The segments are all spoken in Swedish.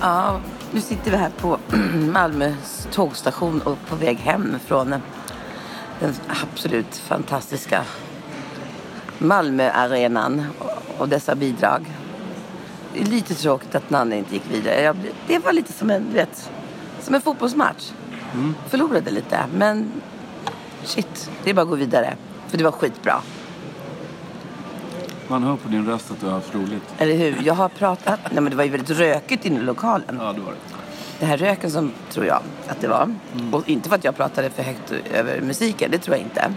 Ja, nu sitter vi här på Malmös tågstation och på väg hem från den absolut fantastiska Malmöarenan och dessa bidrag. Det är lite tråkigt att Nanne inte gick vidare. Det var lite som en, vet, som en fotbollsmatch. Mm. Förlorade lite, men shit, det är bara att gå vidare. För det var skitbra. Man hör på din röst att du har haft roligt. Eller hur? Jag har pratat... Nej, men det var ju väldigt rökigt inne i lokalen. Ja, det var det. Det här röken som tror jag att det var. Och inte för att jag pratade för högt över musiken, det tror jag inte.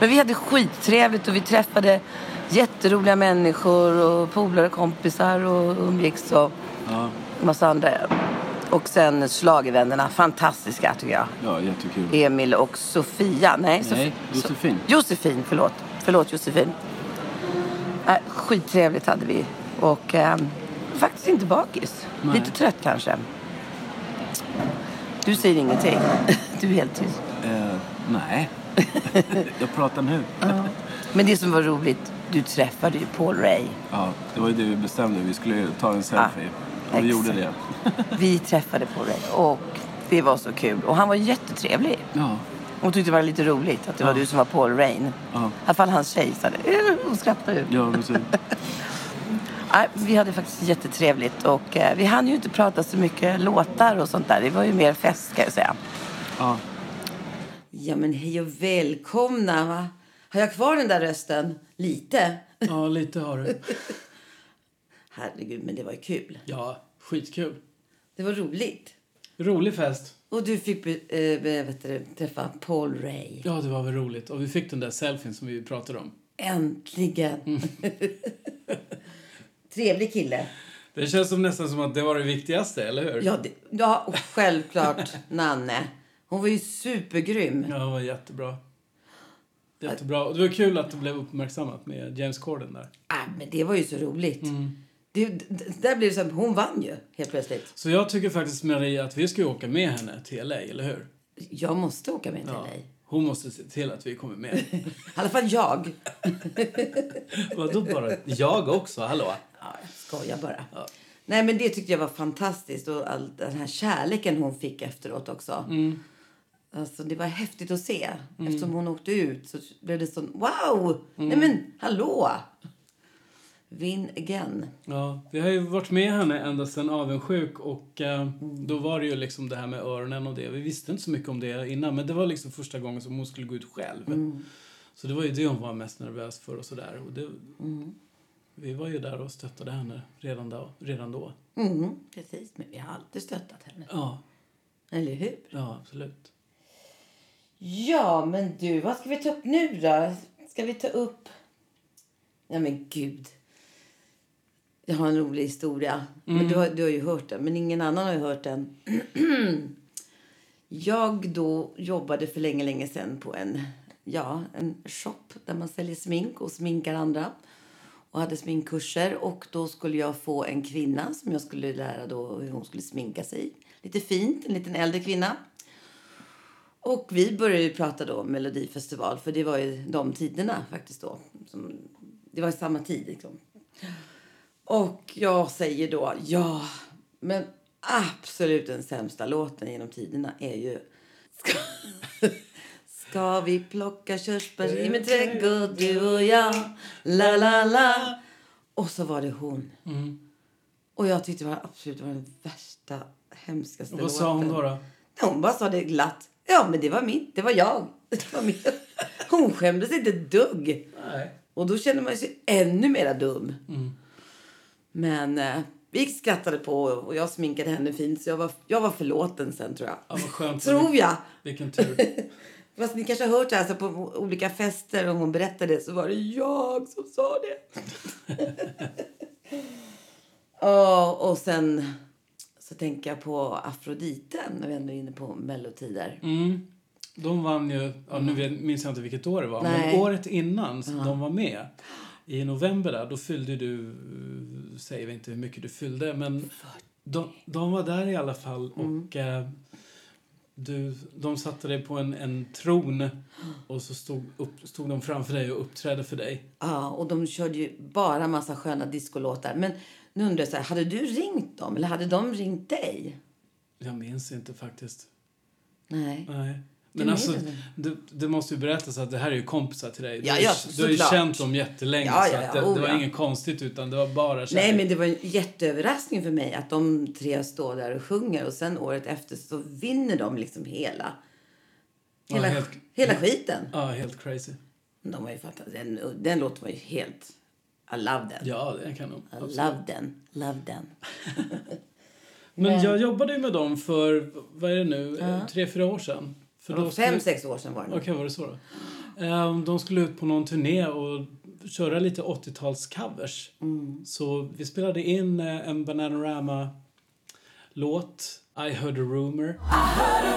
Men vi hade skittrevligt och vi träffade jätteroliga människor och polare och kompisar och umgicks och Ja, massa andra. Och sen schlagervännerna, fantastiska tycker jag. ja jättekul. Emil och Sofia. Nej, Sof- Nej, Josefin. So- Josefin, förlåt. Förlåt Josefin. Äh, skittrevligt hade vi. Och äh, faktiskt inte bakis. Nej. Lite trött kanske. Du säger ingenting. Du är helt tyst. Eh, nej. jag pratar nu. Men det som var roligt, du träffade ju Paul Ray. Ja, det var ju det vi bestämde. Vi skulle ta en selfie. och vi gjorde det. Vi träffade Paul Ray och det var så kul. Och han var jättetrevlig. Ja, Hon tyckte det var lite roligt att det var du som var Paul Rain. ja. I alla fall hans tjej sa det. Eh, Hon skrattade ut. Ja, precis. Nej, vi hade faktiskt jättetrevligt och eh, vi hann ju inte prata så mycket låtar och sånt där. Det var ju mer fest ska jag säga. Ja. Ja men hej och välkomna. Va? Har jag kvar den där rösten? Lite. Ja, lite har du. Herregud, men det var ju kul. Ja, skitkul. Det var roligt. Rolig fest. Och du fick eh, vet du, träffa Paul Ray. Ja, det var väl roligt. Och vi fick den där selfien som vi pratade om. Äntligen. Trevlig kille. Det känns som nästan som att det var det viktigaste, eller hur? Ja, det, ja självklart Nanne. Hon var ju supergrym. Ja, det var jättebra. Jättebra. Och det var kul att det blev uppmärksammat med James Corden där. Ah, men det var ju så roligt. Det, det, där blev det så att hon vann ju helt plötsligt. Så jag tycker faktiskt, Maria, att vi ska åka med henne till LA, eller hur? Jag måste åka med till Ja. dig. Hon måste se till att vi kommer med. I alla fall jag. Vadå bara? Jag också, hallå? Ja, jag skojar bara. Ja. Nej, men det tyckte jag var fantastiskt. Och all den här kärleken hon fick efteråt också. Mm. Alltså, det var häftigt att se. Eftersom hon åkte ut så blev det sån wow! Nej men hallå! Win again. Ja, vi har ju varit med henne ända sedan avundsjuk och eh, då var det ju liksom det här med öronen och det. Vi visste inte så mycket om det innan men det var liksom första gången som hon skulle gå ut själv. Så det var ju det hon var mest nervös för och sådär. Och det, Vi var ju där och stöttade henne redan då. Redan då. Mm, precis, men vi har alltid stöttat henne. Ja, Eller hur? ja absolut. Ja, men du, vad ska vi ta upp nu då? Ska vi ta upp... Ja, men gud. Jag har en rolig historia. Men du har, du har ju hört den, men ingen annan har ju hört den. jag då jobbade för länge, länge sedan på en, ja, en shop där man säljer smink och sminkar andra. Och hade sminkkurser. Och då skulle jag få en kvinna som jag skulle lära då hur hon skulle sminka sig. Lite fint, en liten äldre kvinna. Och vi började ju prata då om Melodifestival, för det var ju de tiderna faktiskt då. Som, det var i samma tid liksom. Och jag säger då, ja, men absolut den sämsta låten genom tiderna är ju Ska, ska vi plocka körsbär i min trädgård, du och jag, la la la. Och så var det hon. Och jag tyckte det var absolut det var den värsta, hemskaste Och vad sa hon då? då? hon bara sa det glatt. Ja, men det var mitt. Det var jag. Det var mitt. Hon skämdes inte ett dugg. Nej. Och då kände man sig ännu mer dum. Men eh, vi skrattade på och jag sminkade henne fint. Så jag var, jag var förlåten sen tror jag. Ja, vad skönt. Tror jag. Vilken tur. Fast ni kanske har hört det här så på olika fester och hon berättade så var det jag som sa det. Ja, och sen så tänker jag på Afroditen när vi ändå är inne på mellotider. Mm. De vann ju, ja, nu minns jag inte vilket år det var, Nej. men året innan som de var med, i november där, då fyllde du, säger vi inte hur mycket du fyllde, men de, de var där i alla fall och eh, du, de satte dig på en, en tron och så stod, upp, stod de framför dig och uppträdde för dig. Ja, och de körde ju bara massa sköna discolåtar. Men Nu undrar jag så här, hade du ringt dem eller hade de ringt dig? Jag minns inte faktiskt. Nej. Nej. Du Men alltså, det, det måste ju berättas att det här är ju kompisar till dig. Du, Ja, ja, du har ju känt dem jättelänge. Ja, så ja, att ja, det, oh, det var ja. inget konstigt utan det var bara Nej, kärlek. men det var en jätteöverraskning för mig att de tre står där och sjunger och sen året efter så vinner de liksom hela, Ja, hela, helt- hela skiten. Ja, helt crazy. De har ju. Den, den låten var ju helt... I love den. Ja, det kan de. I Absolut. love den. Love den. Men jag jobbade ju med dem för, vad är det nu, eh, tre, fyra år sedan. För Det var då fem, skulle- sex år sedan var det. Okej, var det så då? Ehm, de skulle ut på någon turné och köra lite 80-talscovers. Mm. Så vi spelade in eh, en Bananarama-låt, I heard a rumor. Och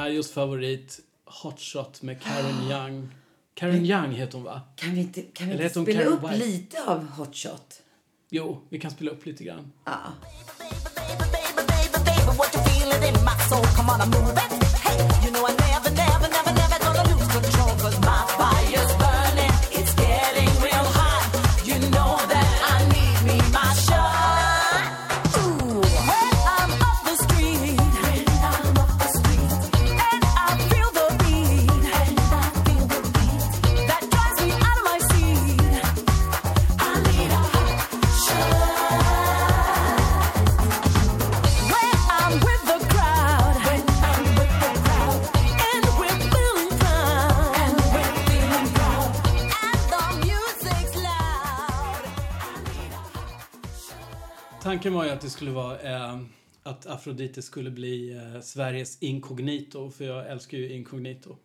Kajos favorit Hot Shot med Karen Young. Karen Young heter hon va? Kan vi inte, kan vi Eller inte heter hon spela Karen upp White? lite av Hot Shot? Jo, vi kan spela upp lite grann. Ja. Tanken var ju att det skulle vara eh, att Afrodite skulle bli eh, Sveriges inkognito, för jag älskar ju inkognito.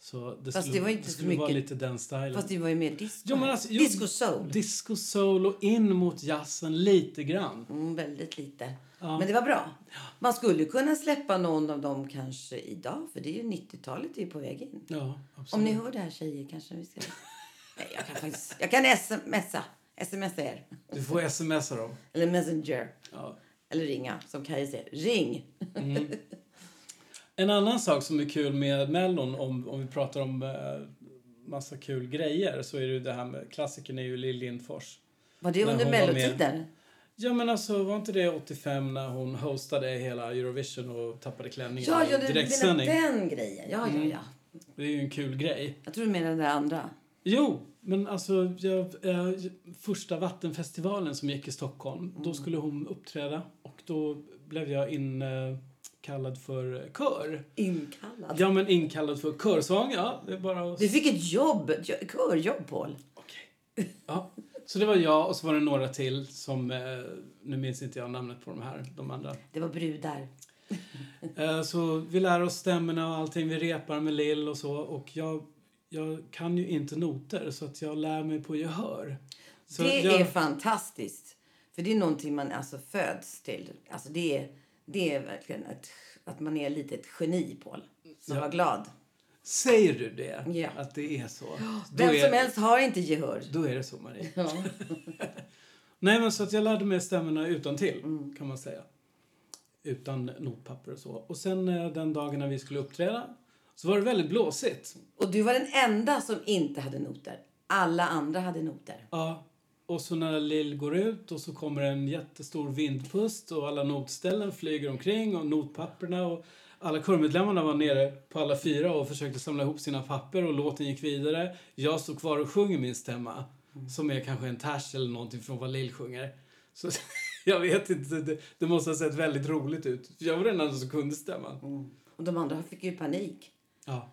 Så det Fast skulle, det var inte så skulle vara mycket- lite den stilen. Fast det var ju mer disco. Jo, men alltså, jo, disco soul. Disco soul och in mot jazzen lite grann. Mm, väldigt lite. Ja. Men det var bra. Man skulle kunna släppa någon av dem kanske idag. För det är ju 90-talet är på väg in. Ja. Om ni hör det här tjejer kanske vi ska... Nej, jag kan faktiskt... Jag kan smsa. Smsa er. Du får smsa dem. Eller messenger. Ja. Eller ringa, som Kaj säger. Ring! En annan sak som är kul med Mellon, om, om vi pratar om eh, massa kul grejer, så är det ju det här med klassikern är ju Lill Lindfors. Var det När under mellotiden? Ja men alltså var inte det 85 när hon hostade hela Eurovision och tappade klänningen Ja, i ja, det, direktsändning? det, den grejen. Ja, ja, ja. Det är ju en kul grej. Jag tror du menar det andra. Jo, men alltså jag, eh, första Vattenfestivalen som gick i Stockholm, då skulle hon uppträda och då blev jag inkallad för kör. Inkallad. Ja men inkallad för körsång, ja. Det är bara att... Du fick ett jobb, körjobb, Paul. Okej. Ja. Så det var jag och så var det några till som, eh, nu minns inte jag namnet på de här, de andra. Det var brudar. Eh, så vi lär oss stämmorna och allting, vi repar med Lill och så och jag, jag kan ju inte noter så att jag lär mig på gehör. Så det jag, är fantastiskt. För det är någonting man alltså föds till. Alltså det är, det är verkligen ett, att man är lite ett geni, Paul. Så Ja. var glad. Säger du det? Ja. Att det är så? Vem är, som helst har inte gehör. Då är det så, Marie. Ja. Nej, men så att jag lärde mig stämmorna utan till Mm. kan man säga. Utan notpapper och så. Och sen eh, den dagen när vi skulle uppträda så var det väldigt blåsigt. Och du var den enda som inte hade noter. Alla andra hade noter. Ja. Och så när Lill går ut och så kommer en jättestor vindpust och alla notställen flyger omkring och notpapperna och alla körmedlemmarna var nere på alla fyra och försökte samla ihop sina papper och låten gick vidare. Jag stod kvar och sjunger min stämma. som är kanske en ters eller någonting från vad Lill sjunger. Så jag vet inte, det, det måste ha sett väldigt roligt ut. Jag var den enda som kunde stämman. Mm. Och de andra fick ju panik. Ja.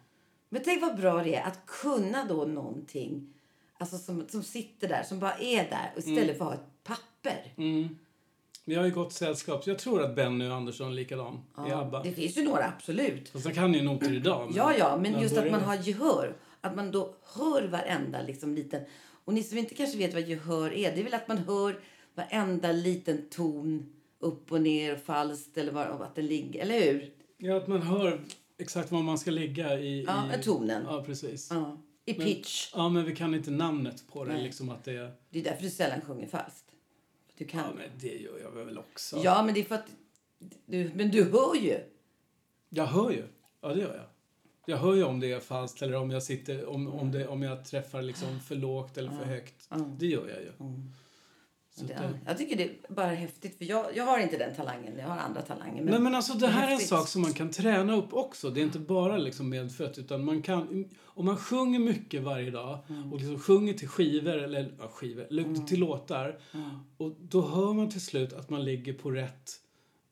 Men tänk vad bra det är att kunna då någonting alltså som, som sitter där, som bara är där istället för att ha ett papper. Mm. Vi har ju gott sällskap. Jag tror att Benny Andersson är likadan i ABBA. Det finns ju några, absolut. Fast han kan ju noter idag. men- Ja, ja, men just att man har gehör. Att man då hör varenda liksom, liten... Och ni som inte kanske vet vad gehör är, det är väl att man hör varenda liten ton upp och ner, falskt eller var, att den ligger, eller hur? Ja, att man hör exakt var man ska ligga i... Ja, i... tonen. Ja, precis. Ja. I Men- pitch. Ja, men vi kan inte namnet på det. Nej. Liksom att det är... Det är därför du sällan sjunger falskt. Du kan. Ja, men det gör jag väl också. Ja, men det är för att... Du, men du hör ju. Jag hör ju. Ja, det gör jag. Jag hör ju om det är falskt eller om jag sitter... Om, om, det, om jag träffar liksom för lågt eller för högt. Det gör jag ju. Det, jag tycker det är bara häftigt. För jag, jag har inte den talangen. Jag har andra talanger. Men, Nej men alltså det här är en häftigt. sak som man kan träna upp också. Det är inte bara liksom medfött utan man kan, om man sjunger mycket varje dag och liksom sjunger till skivor eller ja, skivor, eller till låtar och då hör man till slut att man ligger på rätt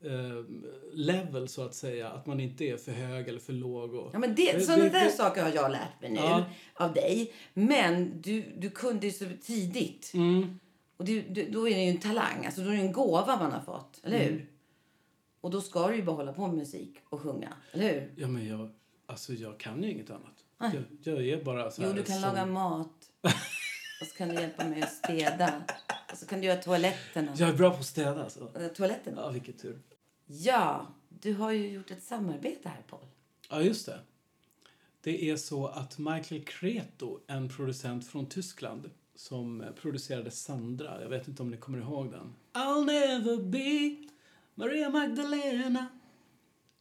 eh, level så att säga. Att man inte är för hög eller för låg. Och, Ja, men det, Det- sådana det- där det- saker har jag lärt mig nu Ja. av dig. Men du, du kunde ju så tidigt. Mm. Och du, du, då är det ju en talang. Alltså, då är det en gåva man har fått. Eller Mm. hur? Och då ska du ju bara hålla på med musik och sjunga. Eller hur? Ja men jag, alltså jag kan ju inget annat. Jag, jag är bara så Jo, du kan som- laga mat. och så kan du hjälpa mig att städa. Och så kan du göra toaletterna. Jag är bra på att städa alltså. Toaletterna. Ja, vilket tur. Ja, du har ju gjort ett samarbete här, Paul. Ja, just det. Det är så att Michael Creto, en producent från Tyskland som producerade Sandra, jag vet inte om ni kommer ihåg den. I'll never be Maria Magdalena.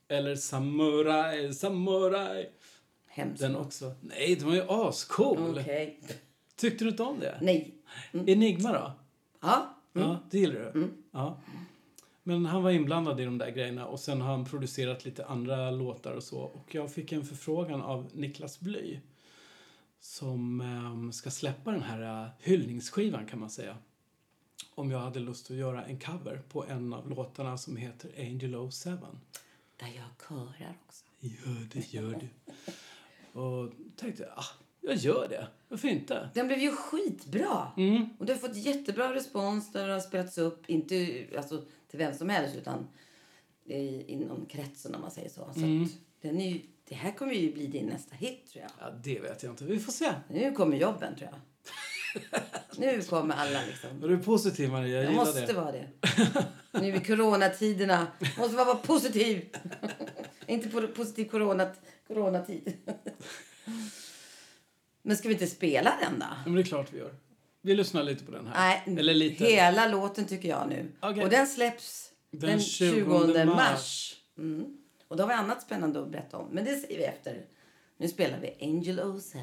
Eller Samurai, Samurai. Hemskt. Den också. Nej, den var ju ascool. Okej. Tyckte du inte om det? Nej. Enigma då? Ja. Ja, det gillar du? Ja. Men han var inblandad i de där grejerna och sen har han producerat lite andra låtar och så. Och jag fick en förfrågan av Niklas Bly som ehm, ska släppa den här uh, hyllningsskivan kan man säga. Om jag hade lust att göra en cover på en av låtarna som heter Angel 07. Där jag körar också. Gör det, gör det. Och tänkte, ah, jag gör det. Varför inte? Den blev ju skitbra. Mm. Och du har fått jättebra respons den har spelats upp. Inte alltså, till vem som helst, utan i, inom kretsen om man säger så. så Mm. att den är ju, det här kommer ju bli din nästa hit tror jag. Ja, det vet jag inte. Vi får se. Nu kommer jobben tror jag. nu kommer alla liksom. Du positiv Maria? Jag Jag måste det. vara det. Nu i coronatiderna. Måste vara positiv. Inte på positiv corona, coronatid. Men ska vi inte spela den då? Ja, men det är klart vi gör. Vi lyssnar lite på den här. Nej, Eller lite. hela låten tycker jag nu. Okej. Och den släpps Den den 20 20 mars. mars. Mm. Och då har vi annat spännande att berätta om. Men det säger vi efter. Nu spelar vi Angel 07.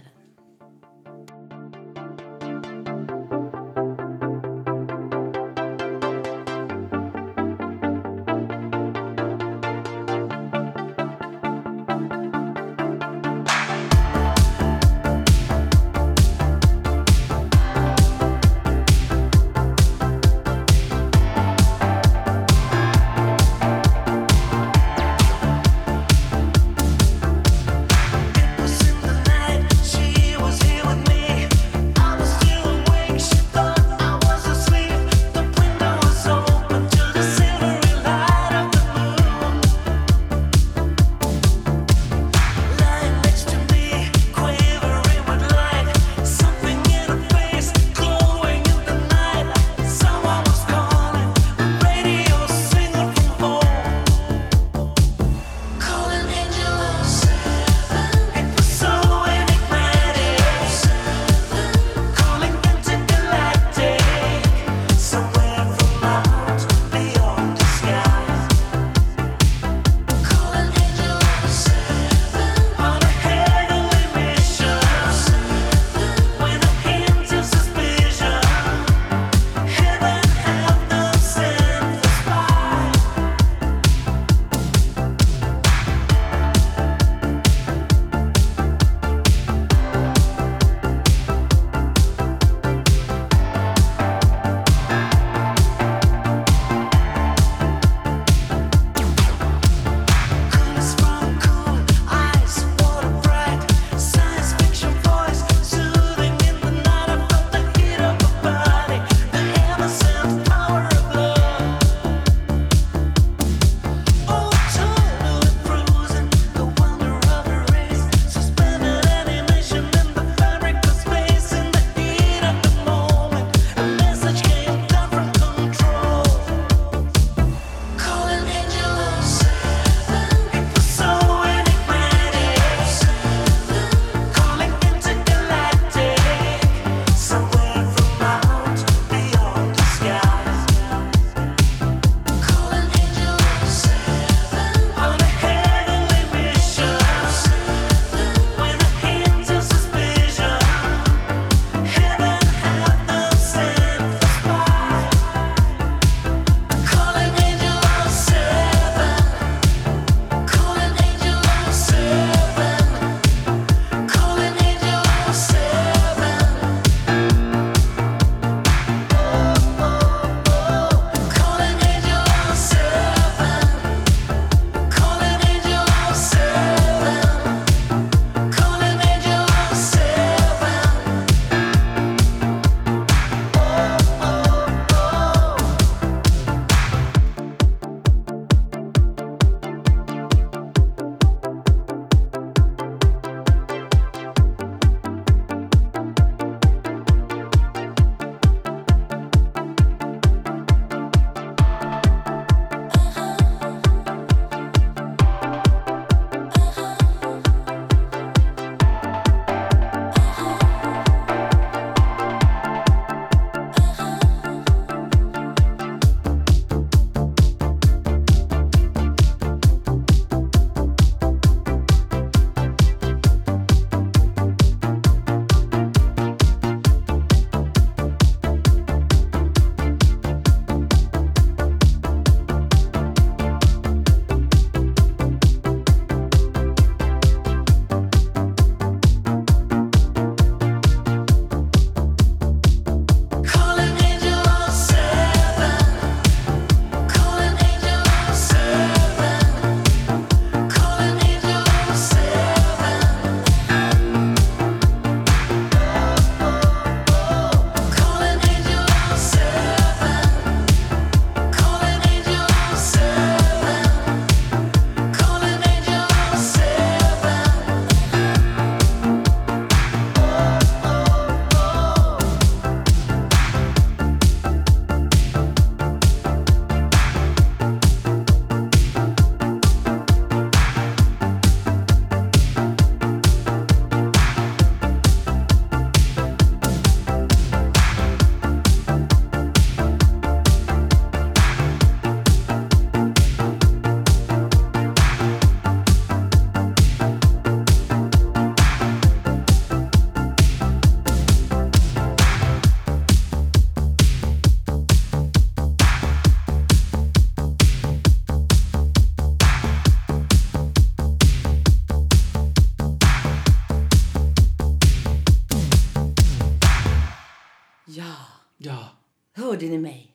Hörde ni mig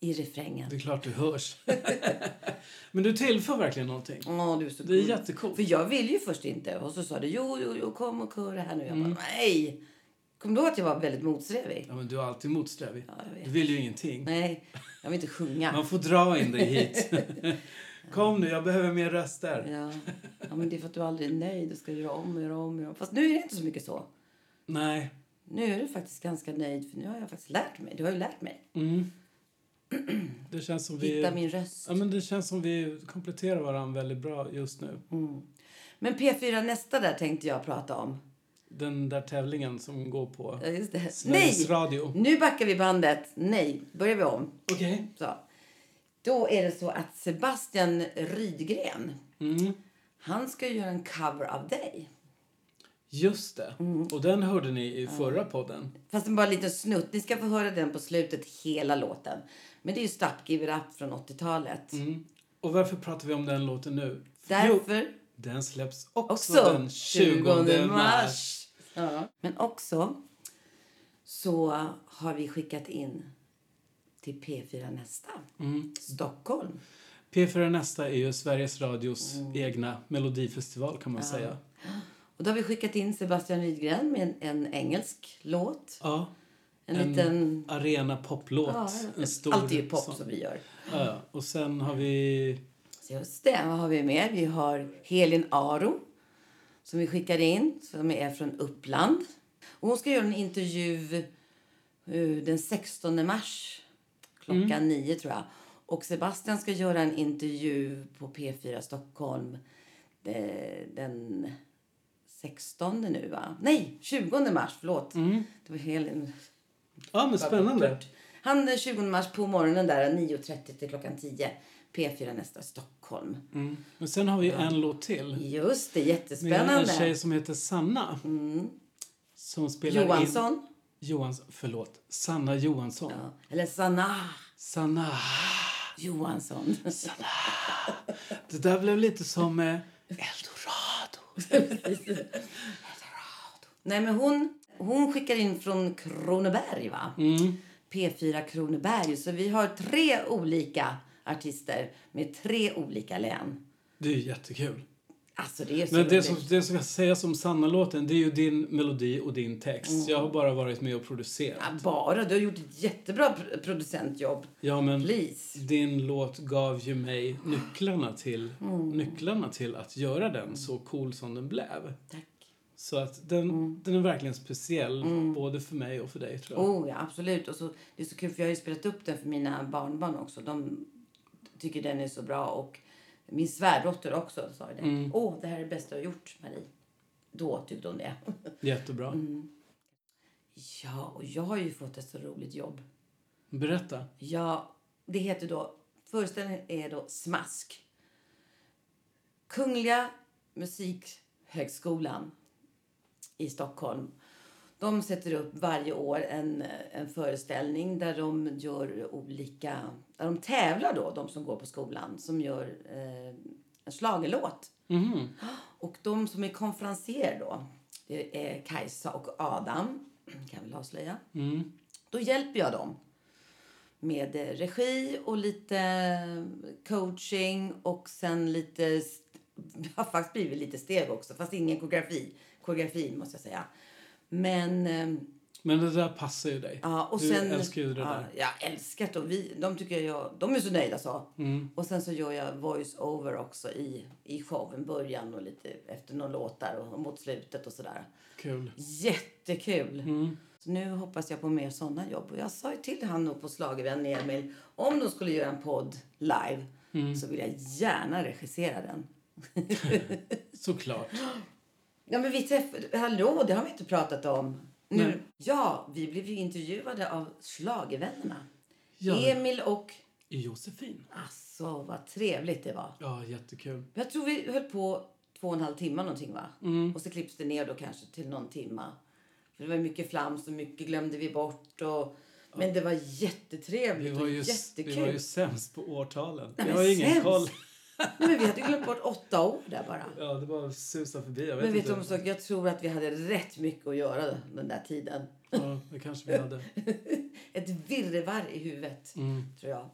i refrängen. Det är klart du hörs. Men du tillför verkligen någonting. Åh, du är så Det är cool. jättecoolt. För jag ville ju först inte. Och så sa du jo, jo, jo, kom och köra här nu. Jag Mm. bara, nej. Kommer du att jag var väldigt motsträvig? Ja, men du är alltid motsträvig. Ja. Du vill ju ingenting. Nej, jag vill inte sjunga. Man får dra in dig hit. Kom nu, jag behöver mer röster. Ja. ja, men det är för att du aldrig är nöjd. Du ska göra om och göra om och göra om. Fast nu är det inte så mycket så. Nej. Nu är du faktiskt ganska nöjd. För nu har jag faktiskt lärt mig. Du har ju lärt mig. Mm. Det känns som vi... Hitta min röst. Ja, men det känns som vi kompletterar varandra väldigt bra just nu. Men P4 nästa där tänkte jag prata om. Den där tävlingen som går på Ja, just det. Sveriges Nej! Radio. Nu backar vi bandet. Nej, börjar vi om. Okej. Så. Då är det så att Sebastian Rydgren, Mm. han ska göra en cover av dig. Just det. Mm. Och den hörde ni i förra podden. Fast är bara en liten snutt. Ni ska få höra den på slutet, hela låten. Men det är ju Stop Give It Up från 80-talet. Mm. Och varför pratar vi om den låten nu? Jo, Därför den släpps också, också den 20 mars. Ja. Men också så har vi skickat in till P4 Nästa, Mm. Stockholm. P4 Nästa är ju Sveriges Radios Mm. egna melodifestival kan man säga. Och då har vi skickat in Sebastian Rydgren med en, en engelsk låt. Ja. En, En liten... arena poplåt. Ja, en stor allt är ju pop sån. som vi gör. Ja. Och sen har vi... Just det, vad har vi mer? Vi har Helin Aro som vi skickar in, som är från Uppland. Och hon ska göra en intervju eh, den 16 mars klockan nio tror jag. Och Sebastian ska göra en intervju på P4 Stockholm eh, den 16 nu va? Nej, 20 mars, förlåt. Det var Helin. Ja, men spännande. Han är 20 mars på morgonen där 9.30 till klockan 10. P4 nästa Stockholm. Mm. Men sen har vi en låt till. Just det, Med en jättespännande. tjej som heter Sanna. Som spelar in... Johansson. Johansson. Förlåt. Sanna Johansson. Ja. Eller Sanna Sanna. Johansson. Det där blev lite som eh, Eldorado. Nej, men hon, hon skickar in från Kronoberg, va? Mm. P4 Kronoberg. Så vi har tre olika artister med tre olika län. Det är jättekul. Alltså, det Men det som, det som ska sägas om Sanna-låten, det är ju din melodi och din text. Jag har bara varit med och producerat. Ja, bara. Du har gjort ett jättebra pr- producentjobb. Ja, men Please. din låt gav ju mig nycklarna till, Mm. nycklarna till att göra den så cool som den blev. Tack. Så att den, Mm. den är verkligen speciell, både för mig och för dig tror jag. Oh, ja, absolut. Och så, det är så kul, för jag har ju spelat upp den för mina barnbarn också. De tycker den är så bra. Och min svärdotter också sa det. Åh, Mm. det här är det bästa du har gjort, Marie. Då tyckte hon det. Jättebra. Mm. Ja, och jag har ju fått ett så roligt jobb. Berätta. Ja, det heter då... Föreställningen är då Smask. Kungliga Musikhögskolan i Stockholm. De sätter upp varje år en, en föreställning där de gör olika... Där de tävlar då, de som går på skolan, som gör eh, en schlagerlåt. Mhm. Och de som är konferenser då, det är Kajsa och Adam, kan jag väl avslöja. Mm. Då hjälper jag dem med eh, regi och lite coaching och sen lite... Det har faktiskt blivit lite steg också, fast ingen koreografi. Koreografin måste jag säga. Men... eh, Men det där passar ju dig. Ja, och du sen, älskar ju det ja, där. Jag älskar det. Och vi, de, tycker jag, de är så nöjda. Så. Mm. Och sen så gör jag voice-over också i, i showen. Början och lite efter någon låt där och, mot slutet och sådär. Kul. Jättekul! Mm. Så nu hoppas jag på mer sådana jobb. Och jag sa ju till han och på Schlagervän Emil om de skulle göra en podd live Mm. så vill jag gärna regissera den. Såklart. Ja, men vi träffade... Hallå, det har vi inte pratat om. Nu. Nej. Ja, vi blev ju intervjuade av Schlagervännerna. Ja. Emil och... Josefin. Alltså, vad trevligt det var. Ja, jättekul. Jag tror vi höll på två och en halv timme någonting, va? Mm. Och så klipps det ner då kanske till någon timma. För det var mycket flams och mycket glömde vi bort. Och... Men det var Vi jättetrevligt var, och ju, jättekul. vi var ju sämst på årtalen. Nej, vi men har ju ingen koll. Nej, men vi hade glömt bort åtta år där bara. Ja, det bara susade förbi. Jag vet Men vet inte. du? Jag tror att vi hade rätt mycket att göra den där tiden. Ja, det kanske vi hade. Ett virrvarr i huvudet, Mm. tror jag.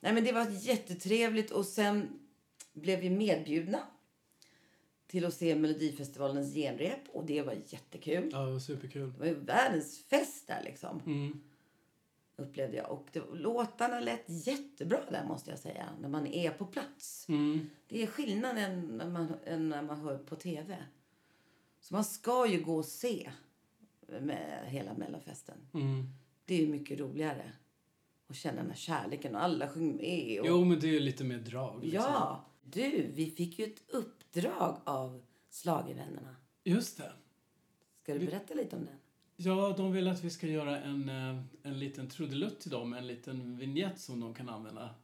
Nej, men det var jättetrevligt och sen blev vi medbjudna till att se Melodifestivalens genrep och det var jättekul. Ja, det var superkul. Det var ju världens fest där liksom, Mm. Upplevde jag. Och det, låtarna lät jättebra där måste jag säga, när man är på plats. Mm. Det är skillnaden när man, än när man hör på tv. Så man ska ju gå och se med hela Mellofesten. Mm. Det är ju mycket roligare. Och känna den här kärleken och alla sjunger med. Och... Jo, men det är ju lite mer drag. Liksom. Ja! Du, vi fick ju ett uppdrag av Schlagervännerna. Just det. Ska du berätta lite om den? Ja, de vill att vi ska göra en, eh, en liten trudelutt till dem. En liten vignett som de kan använda.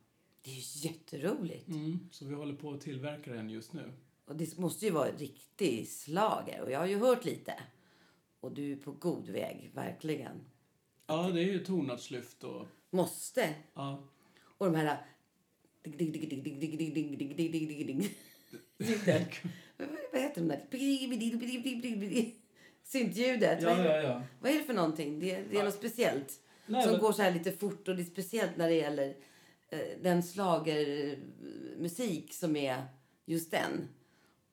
Det är ju jätteroligt. Mm. Så vi håller på att tillverka den just nu. Och det måste ju vara en riktig slager. Och jag har ju hört lite. Och du är på god väg, verkligen. Ja, det är ju tonartslyft och... Måste. Ja. Och de här... Dig, dig, dig, dig, dig, dig. Ljudet. Vad vad heter de där? Syntljudet. Vad är- ja. Vad är det för någonting? Det, det är något speciellt. Nej, som men- går så här lite fort och det är speciellt när det gäller eh, den slagermusik som är just den.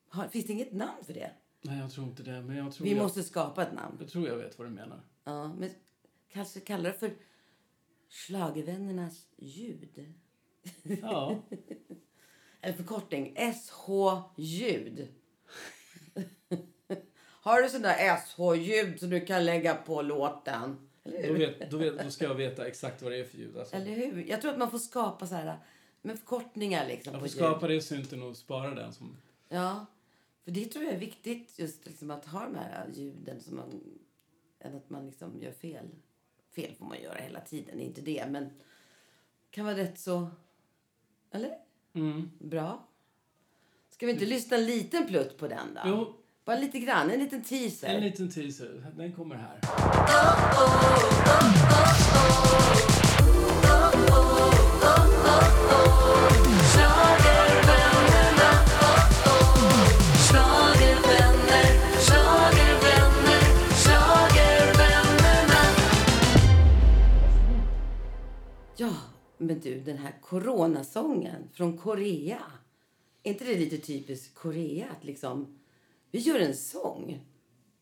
Har, finns det inget namn för det? Nej, jag tror inte det. Men jag tror, Vi jag, måste skapa ett namn. jag tror jag vet vad du menar. Ja, men kanske kalla det för Schlagervännernas ljud. Ja. Eller förkortning SH-ljud. Har du sån där SH-ljud som du kan lägga på låten? Eller Då, vet, då, vet, då ska jag veta exakt vad det är för ljud. Alltså. Eller hur? Jag tror att man får skapa så här med förkortningar liksom på får ljud. skapa det i synten och spara den. Som, Ja, för det tror jag är viktigt just liksom att ha de här ljuden som man, än att man liksom gör fel. Fel får man göra hela tiden, inte det, men kan vara rätt så, eller? mm. Bra. Ska vi inte lyssna en liten plutt på den då? Jo, Bara lite grann, en liten teaser. en liten teaser. Den kommer här. Ja, men du, den här coronasången från Korea. Är inte det lite typiskt Korea att liksom, vi gör en sång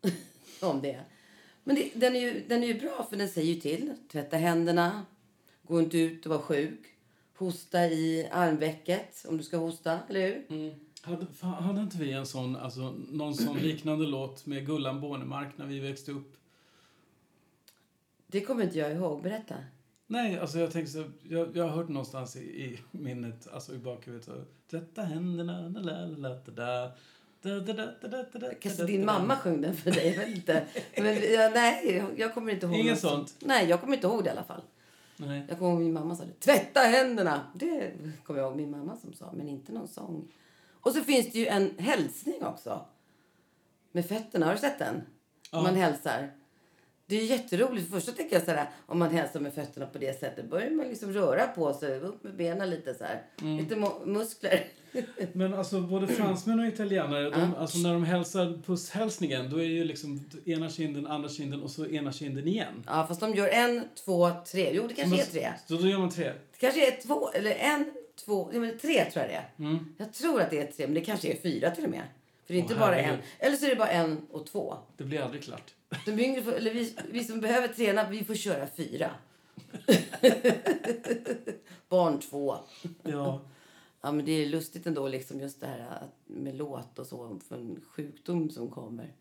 om det. Men det, den, är ju, den är ju bra för den säger ju till. Tvätta händerna, gå inte ut och vara sjuk. Hosta i armvecket om du ska hosta, eller hur? Mm. Hade, fan, hade inte vi en sån, alltså, någon sån liknande låt med Gullan Bornemark när vi växte upp? Det kommer inte jag ihåg. Berätta. Nej, alltså jag tänkte så, jag, jag har hört någonstans i, i minnet, alltså i bakhuvudet så, tvätta händerna, la la la da Kanske din mamma sjöng den för dig, jag vet inte. Men jag, nej, jag kommer inte ihåg. Inget sånt? Nej, jag kommer inte ihåg det i alla fall. Nej. Jag kommer ihåg min mamma sa det. Tvätta händerna! Det kommer jag ihåg min mamma som sa, men inte någon sång. Och så finns det ju en hälsning också. Med fötterna, har du sett den? Ja. Man hälsar. Det är jätteroligt. Först så tänker jag så här, om man hälsar med fötterna på det sättet, börjar man liksom röra på sig, upp med benen lite så här. Mm. Lite muskler. Men alltså både fransmän och italienare, de, alltså när de hälsar pusshälsningen, då är ju liksom ena kinden, andra kinden och så ena kinden igen. ja, fast de gör en, två, tre. Jo, det kanske är tre. Så då gör man tre. Det kanske är två, eller en, två, ja, men tre tror jag det är. Mm. Jag tror att det är tre, men det kanske är fyra till och med. För det är Åh, inte bara en. Eller så är det bara en och två. Det blir aldrig klart. De yngre, får, eller vi, vi som behöver träna, vi får köra fyra. Barn två. Ja. Ja, men det är lustigt ändå, liksom just det här att- med låt och så, för en sjukdom som kommer.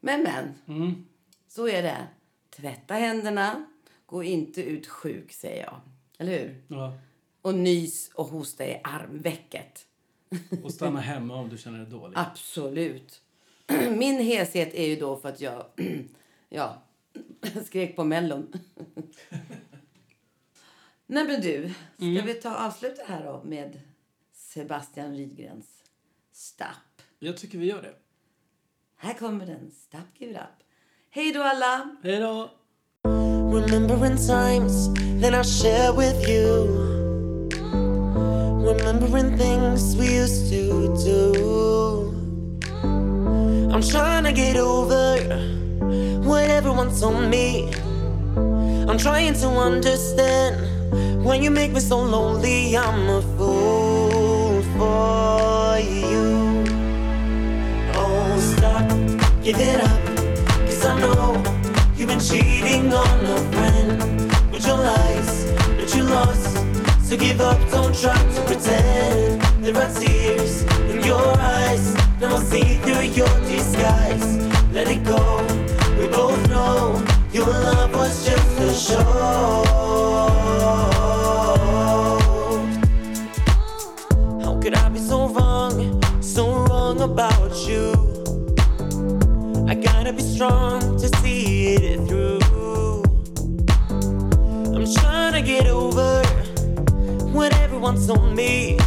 Men, men. Mm. Så är det. Tvätta händerna. Gå inte ut sjuk, säger jag. Eller hur? ja. Och nys och hosta i armvecket. Och stanna hemma om du känner dig dålig. Absolut. Min heshet är ju då för att jag ja, skrek på Mellon. Nej men du, ska Mm. vi ta avsluta här då med Sebastian Rydgrens Stapp. Jag tycker vi gör det. Här kommer den. Stop give it up. Hej då alla! Hej då! Remembering times that I share with you. remembering things we used to do. I'm trying to get over what everyone told me. I'm trying to understand when you make me so lonely. I'm a fool for you. Oh, stop, give it up. Cause I know you've been cheating on a friend with your lies that you lost. So give up, don't try to pretend there are tears in your eyes. Now I see through your disguise. Let it go. We both know your love was just a show. About you? I gotta be strong to see it through. I'm trying to get over what everyone told me.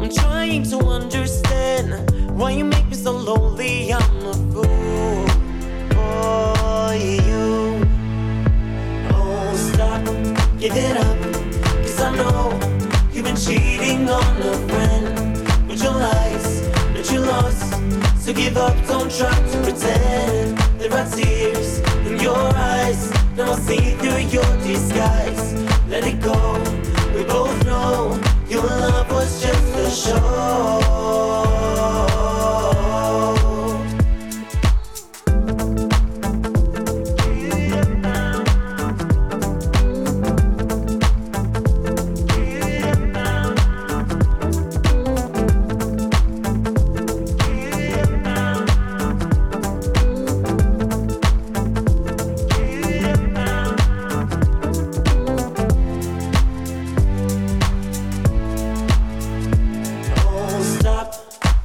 I'm trying to understand why you make me so lonely. I'm a fool for you. Oh, stop, give it up. Cause I know you've been cheating on a So give up, don't try to pretend there are tears in your eyes. Now I see through your disguise. Let it go. We both know your love was just a show.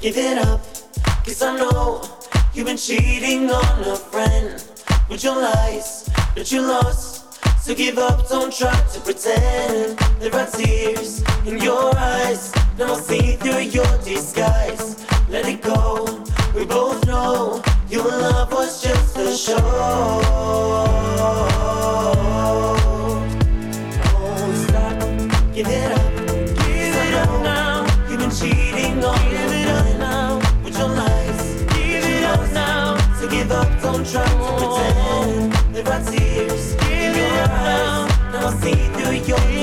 Give it up. Cause I know you've been cheating on a friend with your lies that you lost. So give up, don't try to pretend there are tears in your eyes. Now I see through your disguise. Let it go. We both know your love was just a show. Give don't try to pretend there are tears in your eyes. Now I see through your